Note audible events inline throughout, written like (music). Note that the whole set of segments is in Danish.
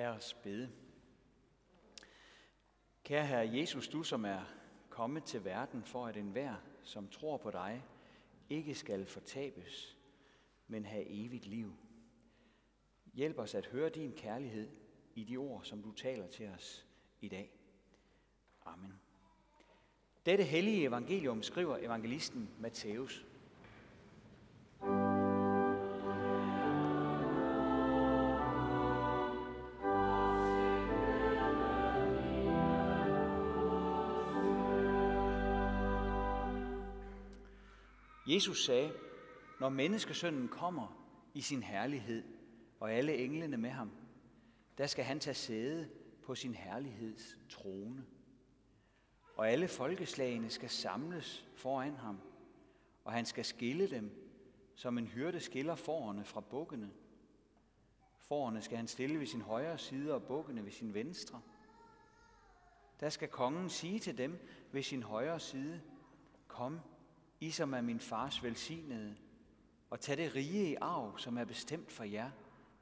Lad os bede. Kære Herre Jesus, du som er kommet til verden for at enhver, som tror på dig, ikke skal fortabes, men have evigt liv. Hjælp os at høre din kærlighed i de ord, som du taler til os i dag. Amen. Dette hellige evangelium skriver evangelisten Matthæus. Jesus sagde, når menneskesønnen kommer i sin herlighed, og alle englene med ham, der skal han tage sæde på sin herligheds trone. Og alle folkeslagene skal samles foran ham, og han skal skille dem, som en hyrde skiller forerne fra bukkene. Forerne skal han stille ved sin højre side og bukkene ved sin venstre. Der skal kongen sige til dem ved sin højre side, Kom, i som er min fars velsignede, og tag det rige i arv, som er bestemt for jer,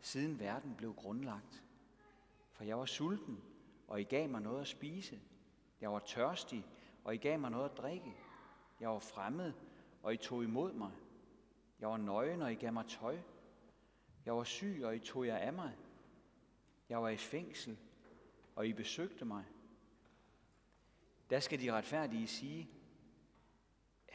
siden verden blev grundlagt. For jeg var sulten, og I gav mig noget at spise. Jeg var tørstig, og I gav mig noget at drikke. Jeg var fremmed, og I tog imod mig. Jeg var nøgen, og I gav mig tøj. Jeg var syg, og I tog jer af mig. Jeg var i fængsel, og I besøgte mig. Der skal de retfærdige sige,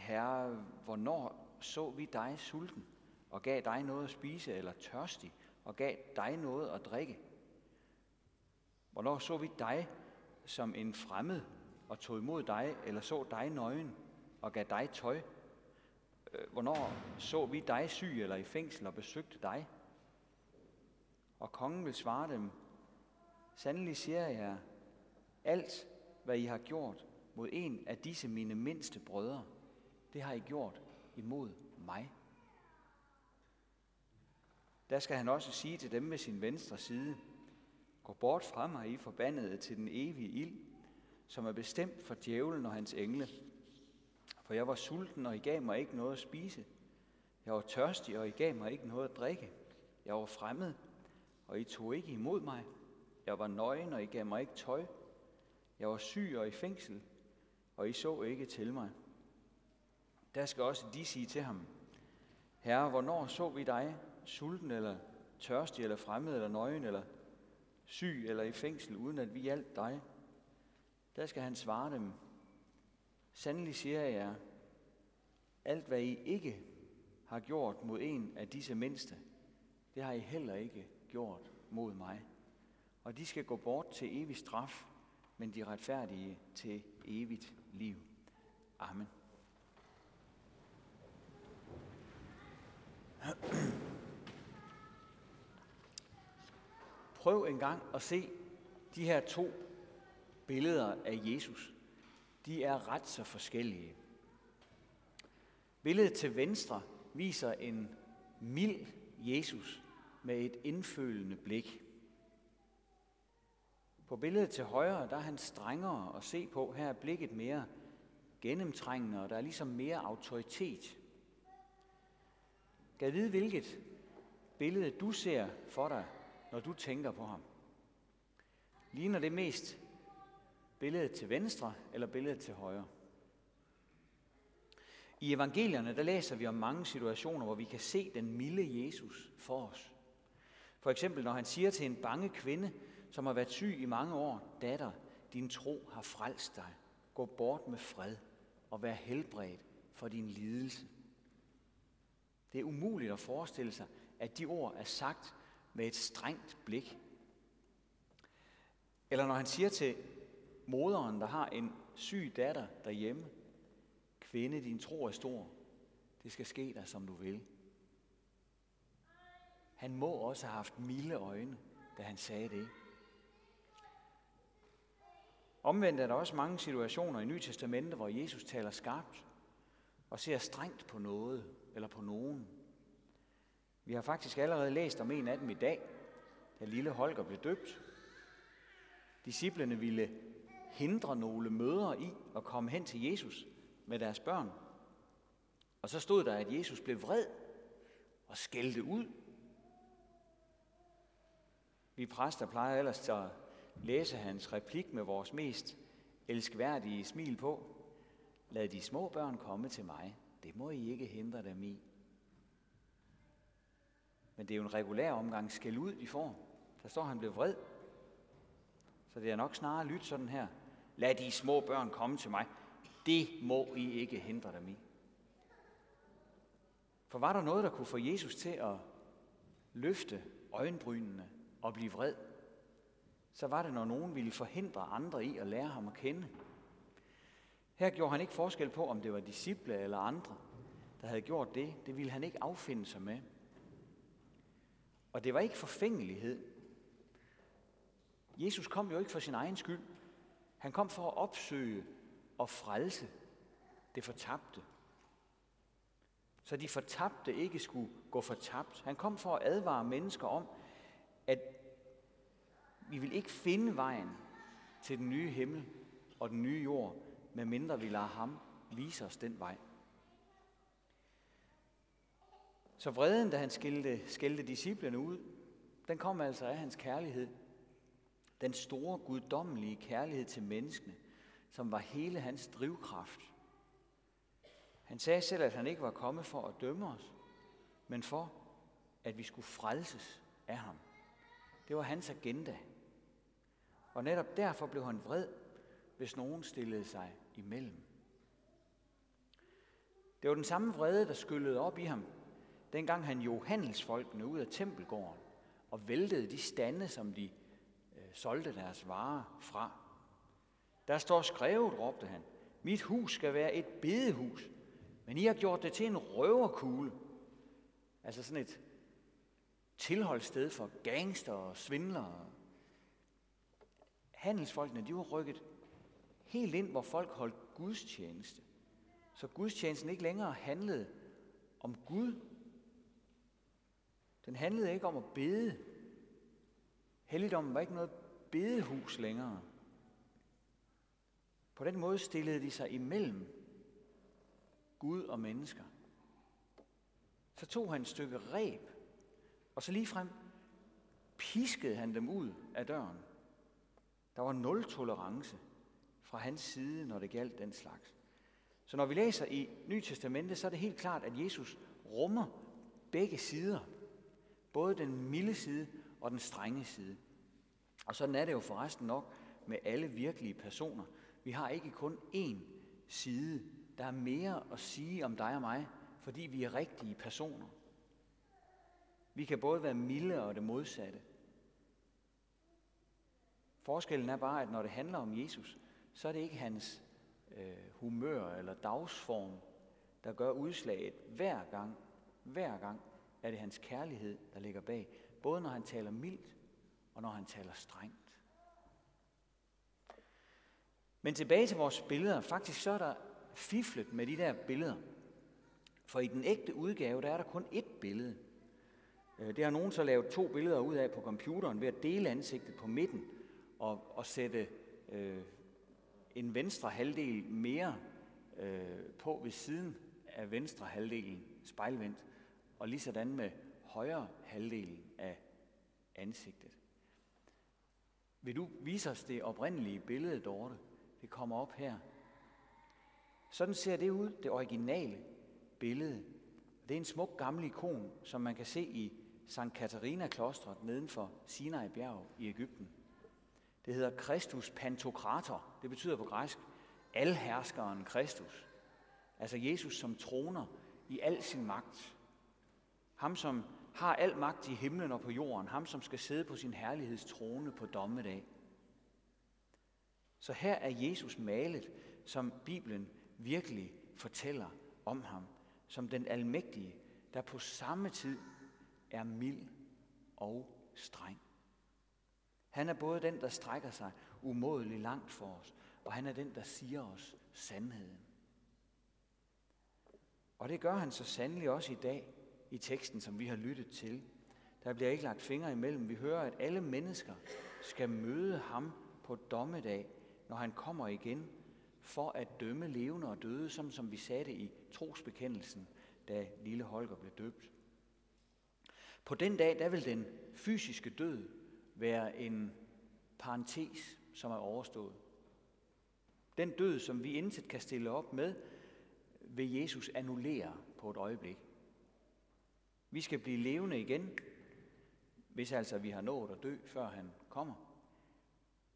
Herre, hvornår så vi dig sulten og gav dig noget at spise, eller tørstig og gav dig noget at drikke? Hvornår så vi dig som en fremmed og tog imod dig, eller så dig nøgen og gav dig tøj? Øh, hvornår så vi dig syg eller i fængsel og besøgte dig? Og kongen vil svare dem, Sandelig siger jeg, alt hvad I har gjort mod en af disse mine mindste brødre, det har I gjort imod mig. Der skal han også sige til dem med sin venstre side, Gå bort fra mig, I forbandede til den evige ild, som er bestemt for djævlen og hans engle. For jeg var sulten, og I gav mig ikke noget at spise. Jeg var tørstig, og I gav mig ikke noget at drikke. Jeg var fremmed, og I tog ikke imod mig. Jeg var nøgen, og I gav mig ikke tøj. Jeg var syg og i fængsel, og I så ikke til mig. Der skal også de sige til ham, Herre, hvornår så vi dig sulten eller tørstig eller fremmed eller nøgen eller syg eller i fængsel, uden at vi hjalp dig? Der skal han svare dem, Sandelig siger jeg jer, alt hvad I ikke har gjort mod en af disse mindste, det har I heller ikke gjort mod mig. Og de skal gå bort til evig straf, men de retfærdige til evigt liv. Amen. (clears throat) Prøv en gang at se de her to billeder af Jesus. De er ret så forskellige. Billedet til venstre viser en mild Jesus med et indfølende blik. På billedet til højre, der er han strengere at se på. Her er blikket mere gennemtrængende, og der er ligesom mere autoritet. Gad vide, hvilket billede du ser for dig, når du tænker på ham. Ligner det mest billedet til venstre eller billedet til højre? I evangelierne der læser vi om mange situationer, hvor vi kan se den milde Jesus for os. For eksempel når han siger til en bange kvinde, som har været syg i mange år, datter, din tro har frelst dig. Gå bort med fred og vær helbredt for din lidelse. Det er umuligt at forestille sig, at de ord er sagt med et strengt blik. Eller når han siger til moderen, der har en syg datter derhjemme, kvinde, din tro er stor, det skal ske dig, som du vil. Han må også have haft milde øjne, da han sagde det. Omvendt er der også mange situationer i Nye Testamente, hvor Jesus taler skarpt og ser strengt på noget eller på nogen. Vi har faktisk allerede læst om en af dem i dag, da lille Holger blev døbt. Disciplerne ville hindre nogle mødre i at komme hen til Jesus med deres børn. Og så stod der, at Jesus blev vred og skældte ud. Vi præster plejer ellers at læse hans replik med vores mest elskværdige smil på. Lad de små børn komme til mig. Det må I ikke hindre dem i. Men det er jo en regulær omgang skæld ud, de får. Der står, at han blev vred. Så det er nok snarere lyt sådan her. Lad de små børn komme til mig. Det må I ikke hindre dem i. For var der noget, der kunne få Jesus til at løfte øjenbrynene og blive vred, så var det, når nogen ville forhindre andre i at lære ham at kende. Her gjorde han ikke forskel på, om det var disciple eller andre, der havde gjort det. Det ville han ikke affinde sig med. Og det var ikke forfængelighed. Jesus kom jo ikke for sin egen skyld. Han kom for at opsøge og frelse det fortabte. Så de fortabte ikke skulle gå fortabt. Han kom for at advare mennesker om, at vi vil ikke finde vejen til den nye himmel og den nye jord, medmindre vi lader ham vise os den vej. Så vreden, da han skældte, skældte disciplene ud, den kom altså af hans kærlighed. Den store guddommelige kærlighed til menneskene, som var hele hans drivkraft. Han sagde selv, at han ikke var kommet for at dømme os, men for, at vi skulle frelses af ham. Det var hans agenda. Og netop derfor blev han vred, hvis nogen stillede sig imellem. Det var den samme vrede, der skyllede op i ham, dengang han jo handelsfolkene ud af tempelgården og væltede de stande, som de øh, solgte deres varer fra. Der står skrevet, råbte han, mit hus skal være et bedehus, men I har gjort det til en røverkugle. Altså sådan et tilholdssted for gangster og svindlere. Handelsfolkene, de var rykket helt ind, hvor folk holdt gudstjeneste. Så gudstjenesten ikke længere handlede om Gud. Den handlede ikke om at bede. Helligdommen var ikke noget bedehus længere. På den måde stillede de sig imellem Gud og mennesker. Så tog han et stykke reb, og så lige frem piskede han dem ud af døren. Der var nul tolerance fra hans side, når det galt den slags. Så når vi læser i Nye Testamente, så er det helt klart, at Jesus rummer begge sider. Både den milde side og den strenge side. Og sådan er det jo forresten nok med alle virkelige personer. Vi har ikke kun én side. Der er mere at sige om dig og mig, fordi vi er rigtige personer. Vi kan både være milde og det modsatte. Forskellen er bare, at når det handler om Jesus, så er det ikke hans øh, humør eller dagsform, der gør udslaget hver gang. Hver gang er det hans kærlighed, der ligger bag. Både når han taler mildt og når han taler strengt. Men tilbage til vores billeder. Faktisk så er der fiflet med de der billeder. For i den ægte udgave, der er der kun ét billede. Øh, det har nogen så lavet to billeder ud af på computeren ved at dele ansigtet på midten og, og sætte øh, en venstre halvdel mere øh, på ved siden af venstre halvdelen spejlvendt, og lige sådan med højre halvdelen af ansigtet. Vil du vise os det oprindelige billede, Dorte? Det kommer op her. Sådan ser det ud, det originale billede. Det er en smuk gammel ikon, som man kan se i Sankt Katarina klostret nedenfor Sinai bjerg i Ægypten. Det hedder Kristus Pantokrator. Det betyder på græsk alherskeren Kristus. Altså Jesus som troner i al sin magt. Ham som har al magt i himlen og på jorden. Ham som skal sidde på sin herlighedstrone på dommedag. Så her er Jesus malet, som Bibelen virkelig fortæller om ham. Som den almægtige, der på samme tid er mild og streng. Han er både den, der strækker sig umådeligt langt for os, og han er den, der siger os sandheden. Og det gør han så sandelig også i dag i teksten, som vi har lyttet til. Der bliver ikke lagt fingre imellem. Vi hører, at alle mennesker skal møde ham på dommedag, når han kommer igen, for at dømme levende og døde, som, som vi sagde det i trosbekendelsen, da lille Holger blev døbt. På den dag, der vil den fysiske død være en parentes, som er overstået. Den død, som vi intet kan stille op med, vil Jesus annullere på et øjeblik. Vi skal blive levende igen, hvis altså vi har nået at dø, før han kommer.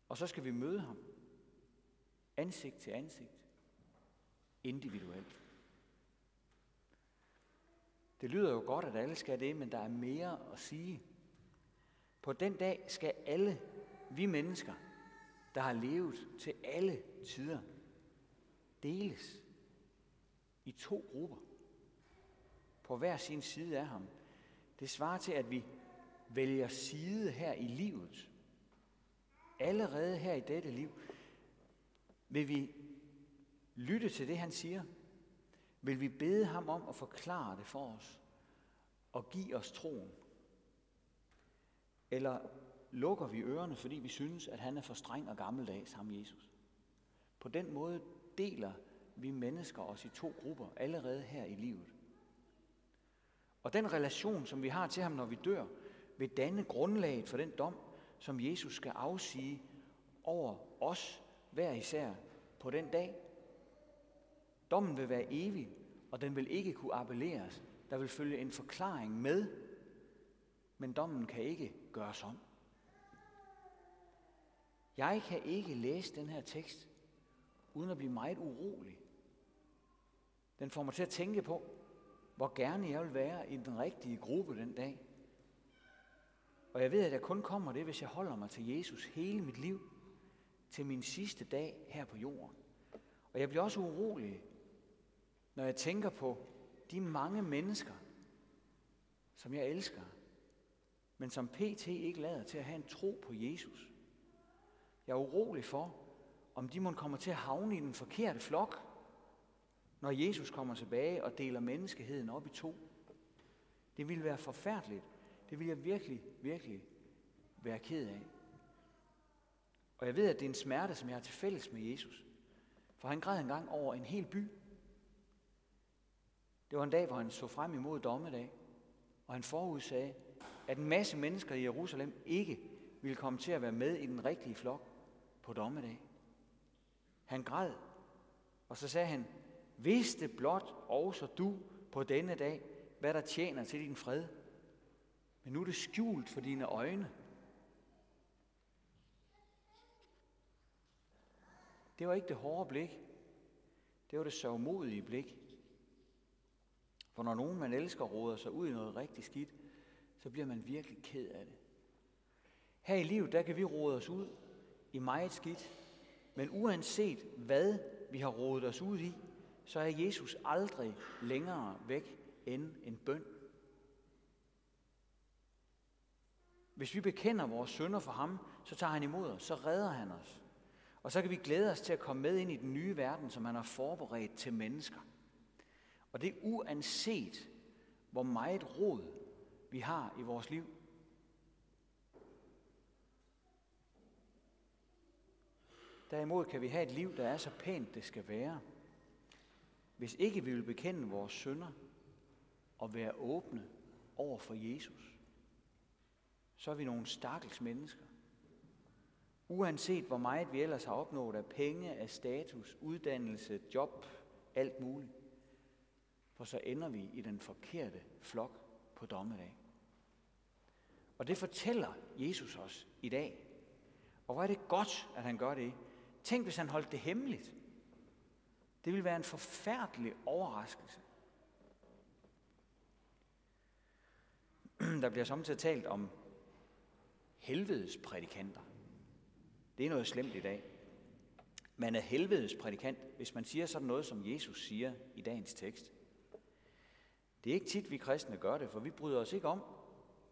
Og så skal vi møde ham, ansigt til ansigt, individuelt. Det lyder jo godt, at alle skal det, men der er mere at sige. På den dag skal alle vi mennesker, der har levet til alle tider, deles i to grupper på hver sin side af ham. Det svarer til, at vi vælger side her i livet. Allerede her i dette liv vil vi lytte til det, han siger. Vil vi bede ham om at forklare det for os og give os troen? Eller lukker vi ørerne, fordi vi synes, at han er for streng og gammeldags, ham Jesus? På den måde deler vi mennesker os i to grupper allerede her i livet. Og den relation, som vi har til ham, når vi dør, vil danne grundlaget for den dom, som Jesus skal afsige over os hver især på den dag. Dommen vil være evig, og den vil ikke kunne appelleres. Der vil følge en forklaring med, men dommen kan ikke gøres om. Jeg kan ikke læse den her tekst, uden at blive meget urolig. Den får mig til at tænke på, hvor gerne jeg vil være i den rigtige gruppe den dag. Og jeg ved, at jeg kun kommer det, hvis jeg holder mig til Jesus hele mit liv, til min sidste dag her på jorden. Og jeg bliver også urolig, når jeg tænker på de mange mennesker, som jeg elsker, men som pt. ikke lader til at have en tro på Jesus. Jeg er urolig for, om de må komme til at havne i den forkerte flok, når Jesus kommer tilbage og deler menneskeheden op i to. Det ville være forfærdeligt. Det vil jeg virkelig, virkelig være ked af. Og jeg ved, at det er en smerte, som jeg har til fælles med Jesus. For han græd engang over en hel by. Det var en dag, hvor han så frem imod dommedag, og han forudsagde, at en masse mennesker i Jerusalem ikke ville komme til at være med i den rigtige flok på dommedag. Han græd, og så sagde han, vidste blot også du på denne dag, hvad der tjener til din fred. Men nu er det skjult for dine øjne. Det var ikke det hårde blik. Det var det sørgmodige blik. For når nogen, man elsker, råder sig ud i noget rigtig skidt, så bliver man virkelig ked af det. Her i livet, der kan vi rode os ud i meget skidt, men uanset hvad vi har rodet os ud i, så er Jesus aldrig længere væk end en bøn. Hvis vi bekender vores sønder for ham, så tager han imod os, så redder han os. Og så kan vi glæde os til at komme med ind i den nye verden, som han har forberedt til mennesker. Og det er uanset, hvor meget rod vi har i vores liv. Derimod kan vi have et liv, der er så pænt, det skal være. Hvis ikke vi vil bekende vores synder og være åbne over for Jesus, så er vi nogle stakkels mennesker. Uanset hvor meget vi ellers har opnået af penge, af status, uddannelse, job, alt muligt. For så ender vi i den forkerte flok på dommedag. Og det fortæller Jesus os i dag. Og hvor er det godt, at han gør det. Tænk, hvis han holdt det hemmeligt. Det ville være en forfærdelig overraskelse. Der bliver samtidig talt om helvedes prædikanter. Det er noget slemt i dag. Man er helvedes prædikant, hvis man siger sådan noget, som Jesus siger i dagens tekst. Det er ikke tit, vi kristne gør det, for vi bryder os ikke om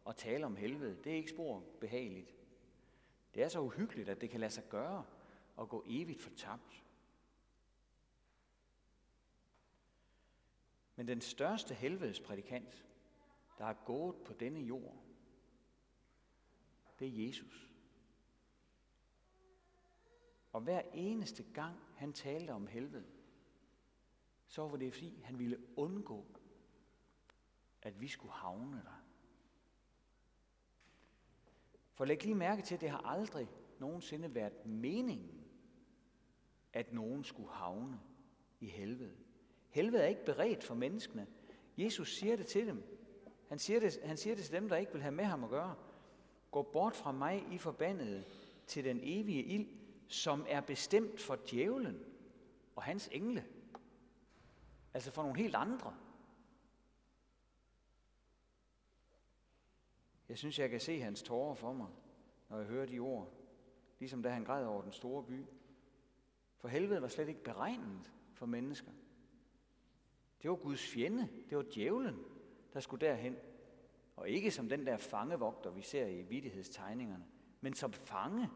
at tale om helvede. Det er ikke spor behageligt. Det er så uhyggeligt, at det kan lade sig gøre at gå evigt fortabt. Men den største helvedesprædikant, der er gået på denne jord, det er Jesus. Og hver eneste gang han talte om helvede, så var det fordi, han ville undgå, at vi skulle havne der. For læg lige mærke til, at det har aldrig nogensinde været meningen, at nogen skulle havne i helvede. Helvede er ikke beredt for menneskene. Jesus siger det til dem. Han siger det, han siger det til dem, der ikke vil have med ham at gøre. Gå bort fra mig, I forbandede, til den evige ild, som er bestemt for djævlen og hans engle. Altså for nogle helt andre. Jeg synes, jeg kan se hans tårer for mig, når jeg hører de ord. Ligesom da han græd over den store by. For helvede var slet ikke beregnet for mennesker. Det var Guds fjende. Det var djævlen, der skulle derhen. Og ikke som den der fangevogter, vi ser i vidtighedstegningerne, men som fange.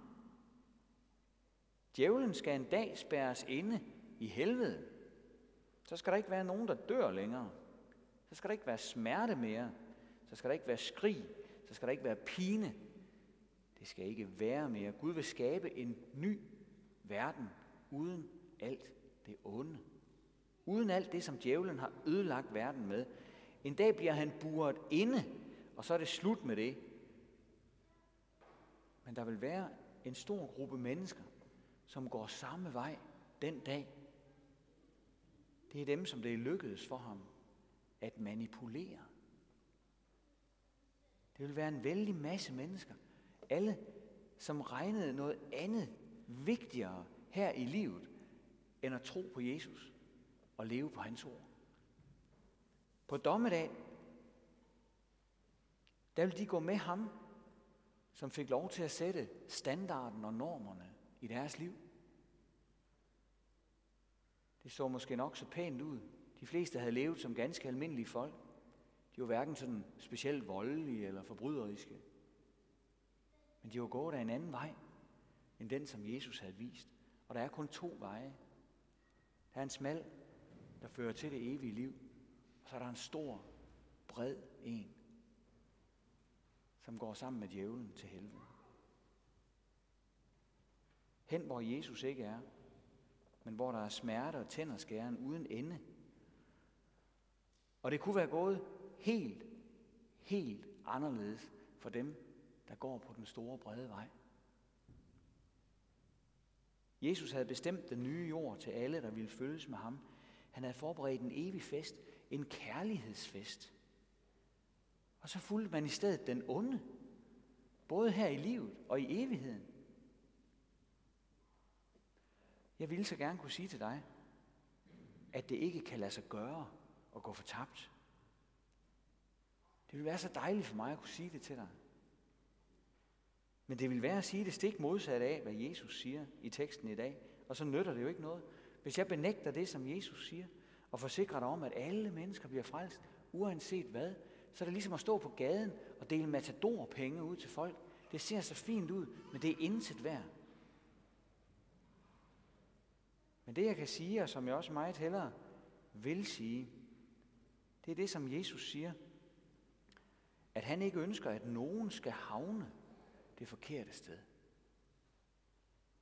Djævlen skal en dag spærres inde i helvede. Så skal der ikke være nogen, der dør længere. Så skal der ikke være smerte mere. Så skal der ikke være skrig. Så skal der ikke være pine. Det skal ikke være mere. Gud vil skabe en ny verden uden alt det onde. Uden alt det, som djævlen har ødelagt verden med. En dag bliver han buret inde, og så er det slut med det. Men der vil være en stor gruppe mennesker, som går samme vej den dag. Det er dem, som det er lykkedes for ham at manipulere. Det vil være en vældig masse mennesker. Alle, som regnede noget andet vigtigere her i livet, end at tro på Jesus og leve på hans ord. På dommedag, der vil de gå med ham, som fik lov til at sætte standarden og normerne i deres liv. Det så måske nok så pænt ud. De fleste havde levet som ganske almindelige folk. De var hverken sådan specielt voldelige eller forbryderiske. Men de var gået af en anden vej, end den, som Jesus havde vist. Og der er kun to veje. Der er en smal, der fører til det evige liv. Og så er der en stor, bred en, som går sammen med djævlen til helvede. Hen, hvor Jesus ikke er, men hvor der er smerte og tænderskæren uden ende. Og det kunne være gået helt, helt anderledes for dem, der går på den store brede vej. Jesus havde bestemt den nye jord til alle, der ville følges med ham. Han havde forberedt en evig fest, en kærlighedsfest. Og så fulgte man i stedet den onde, både her i livet og i evigheden. Jeg ville så gerne kunne sige til dig, at det ikke kan lade sig gøre at gå fortabt. Det vil være så dejligt for mig at kunne sige det til dig. Men det vil være at sige det stik modsat af, hvad Jesus siger i teksten i dag. Og så nytter det jo ikke noget. Hvis jeg benægter det, som Jesus siger, og forsikrer dig om, at alle mennesker bliver frelst, uanset hvad, så er det ligesom at stå på gaden og dele matadorpenge ud til folk. Det ser så fint ud, men det er intet værd. Men det jeg kan sige, og som jeg også meget hellere vil sige, det er det, som Jesus siger, at han ikke ønsker, at nogen skal havne det forkerte sted.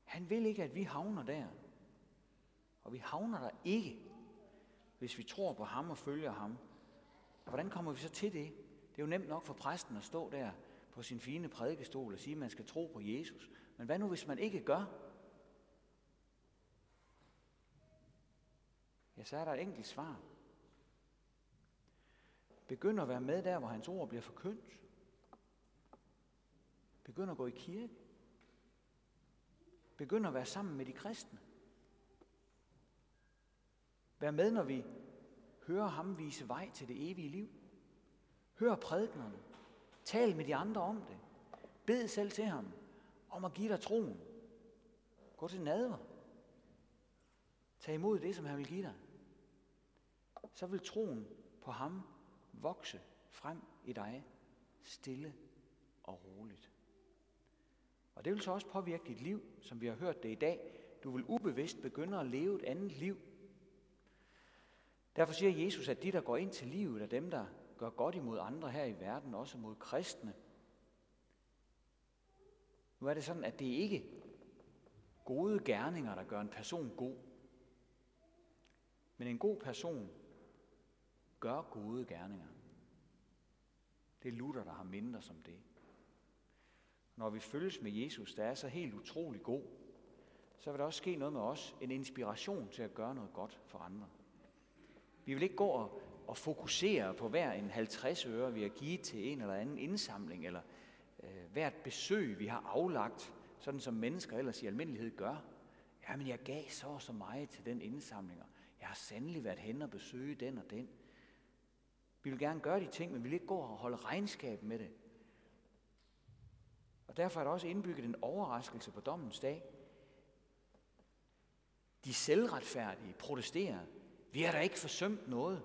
Han vil ikke, at vi havner der. Og vi havner der ikke, hvis vi tror på ham og følger ham. Og hvordan kommer vi så til det? Det er jo nemt nok for præsten at stå der på sin fine prædikestol og sige, at man skal tro på Jesus. Men hvad nu, hvis man ikke gør? Ja, så er der et enkelt svar. Begynd at være med der, hvor hans ord bliver forkyndt. Begynd at gå i kirke. Begynd at være sammen med de kristne. Vær med, når vi hører ham vise vej til det evige liv. Hør prædiknerne. Tal med de andre om det. Bed selv til ham om at give dig troen. Gå til nadver. Tag imod det, som han vil give dig. Så vil troen på ham vokse frem i dig, stille og roligt. Og det vil så også påvirke dit liv, som vi har hørt det i dag. Du vil ubevidst begynde at leve et andet liv. Derfor siger Jesus, at de, der går ind til livet, er dem, der gør godt imod andre her i verden, også mod kristne. Nu er det sådan, at det ikke er gode gerninger, der gør en person god. Men en god person gør gode gerninger. Det er Luther, der har mindre som det. når vi følges med Jesus, der er så helt utrolig god, så vil der også ske noget med os, en inspiration til at gøre noget godt for andre. Vi vil ikke gå og, og fokusere på hver en 50 øre, vi har givet til en eller anden indsamling, eller øh, hvert besøg, vi har aflagt, sådan som mennesker ellers i almindelighed gør. Jamen, jeg gav så og så meget til den indsamling, og jeg har sandelig været hen og besøge den og den. Vi vil gerne gøre de ting, men vi vil ikke gå og holde regnskab med det. Og derfor er der også indbygget en overraskelse på dommens dag. De selvretfærdige protesterer. Vi har da ikke forsømt noget.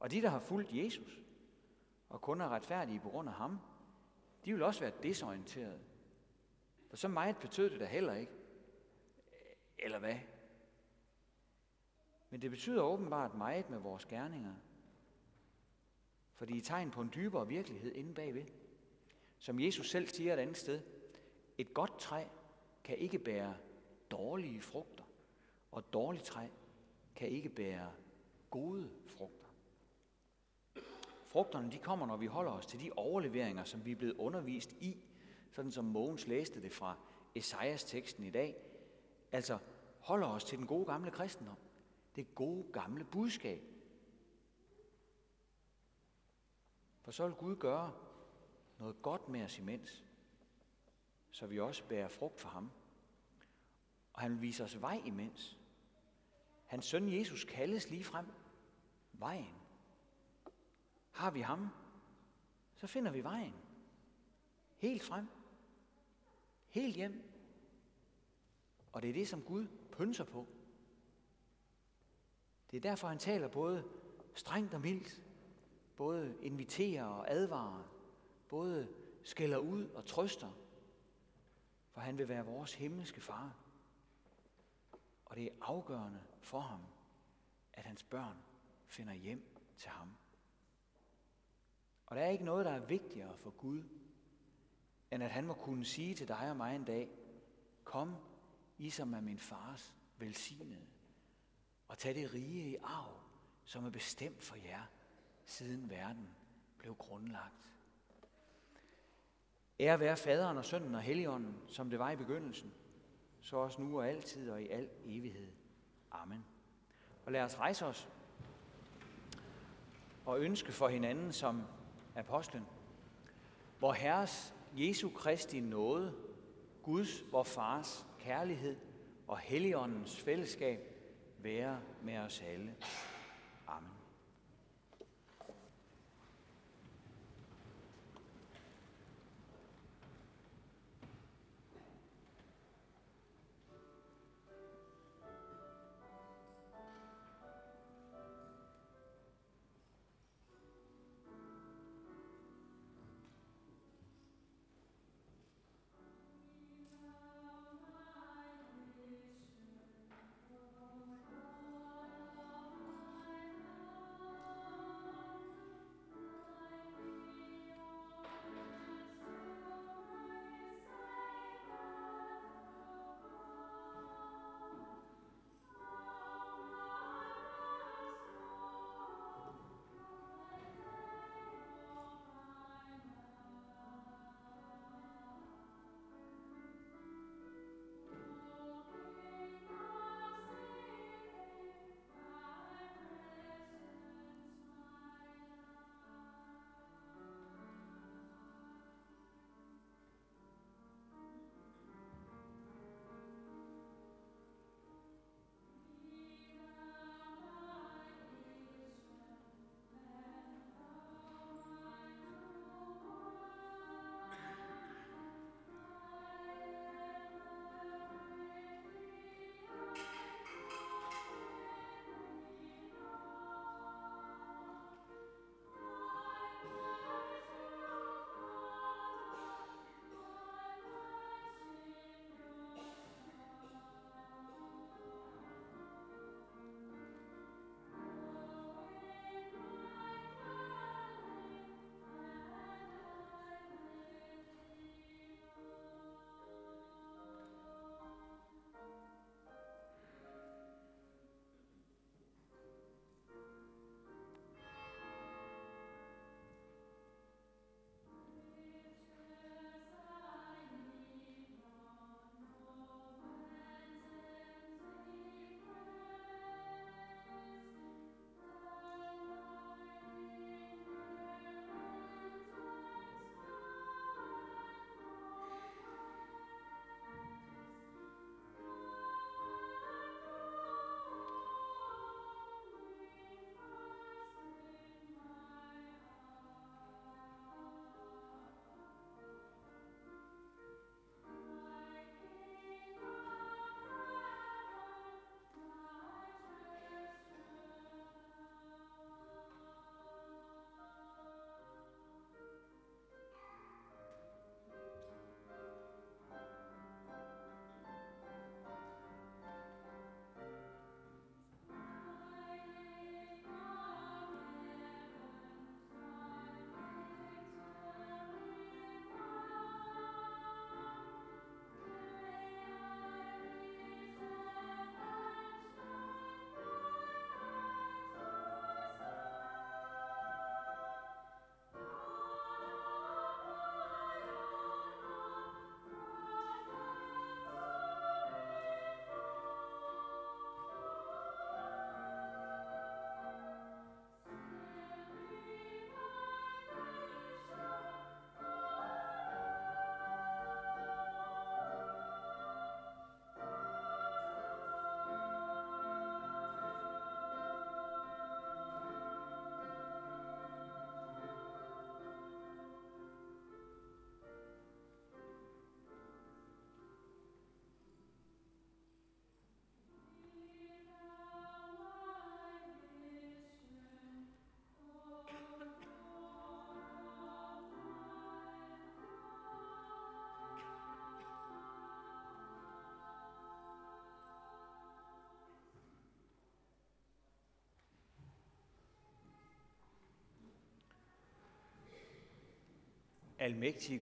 Og de, der har fulgt Jesus, og kun er retfærdige på grund af ham, de vil også være desorienterede. For så meget betød det da heller ikke. Eller hvad? Men det betyder åbenbart meget med vores gerninger. For de er tegn på en dybere virkelighed inde bagved. Som Jesus selv siger et andet sted, et godt træ kan ikke bære dårlige frugter, og et dårligt træ kan ikke bære gode frugter. Frugterne de kommer, når vi holder os til de overleveringer, som vi er blevet undervist i, sådan som Mogens læste det fra Esajas teksten i dag. Altså holder os til den gode gamle kristendom. Det gode gamle budskab. For så vil Gud gøre noget godt med os imens, så vi også bærer frugt for ham. Og han vil vise os vej imens. Hans søn Jesus kaldes lige frem vejen. Har vi ham, så finder vi vejen. Helt frem. Helt hjem. Og det er det, som Gud pynser på. Det er derfor, han taler både strengt og mildt, både inviterer og advarer, både skælder ud og trøster, for han vil være vores himmelske far. Og det er afgørende for ham, at hans børn finder hjem til ham. Og der er ikke noget, der er vigtigere for Gud, end at han må kunne sige til dig og mig en dag, kom, I som er min fars velsignede, og tage det rige i arv, som er bestemt for jer, siden verden blev grundlagt. Ære være faderen og sønnen og helligånden, som det var i begyndelsen, så også nu og altid og i al evighed. Amen. Og lad os rejse os og ønske for hinanden som apostlen, hvor Herres Jesu Kristi nåde, Guds, vor Fars kærlighed og Helligåndens fællesskab være med os alle. Almægtige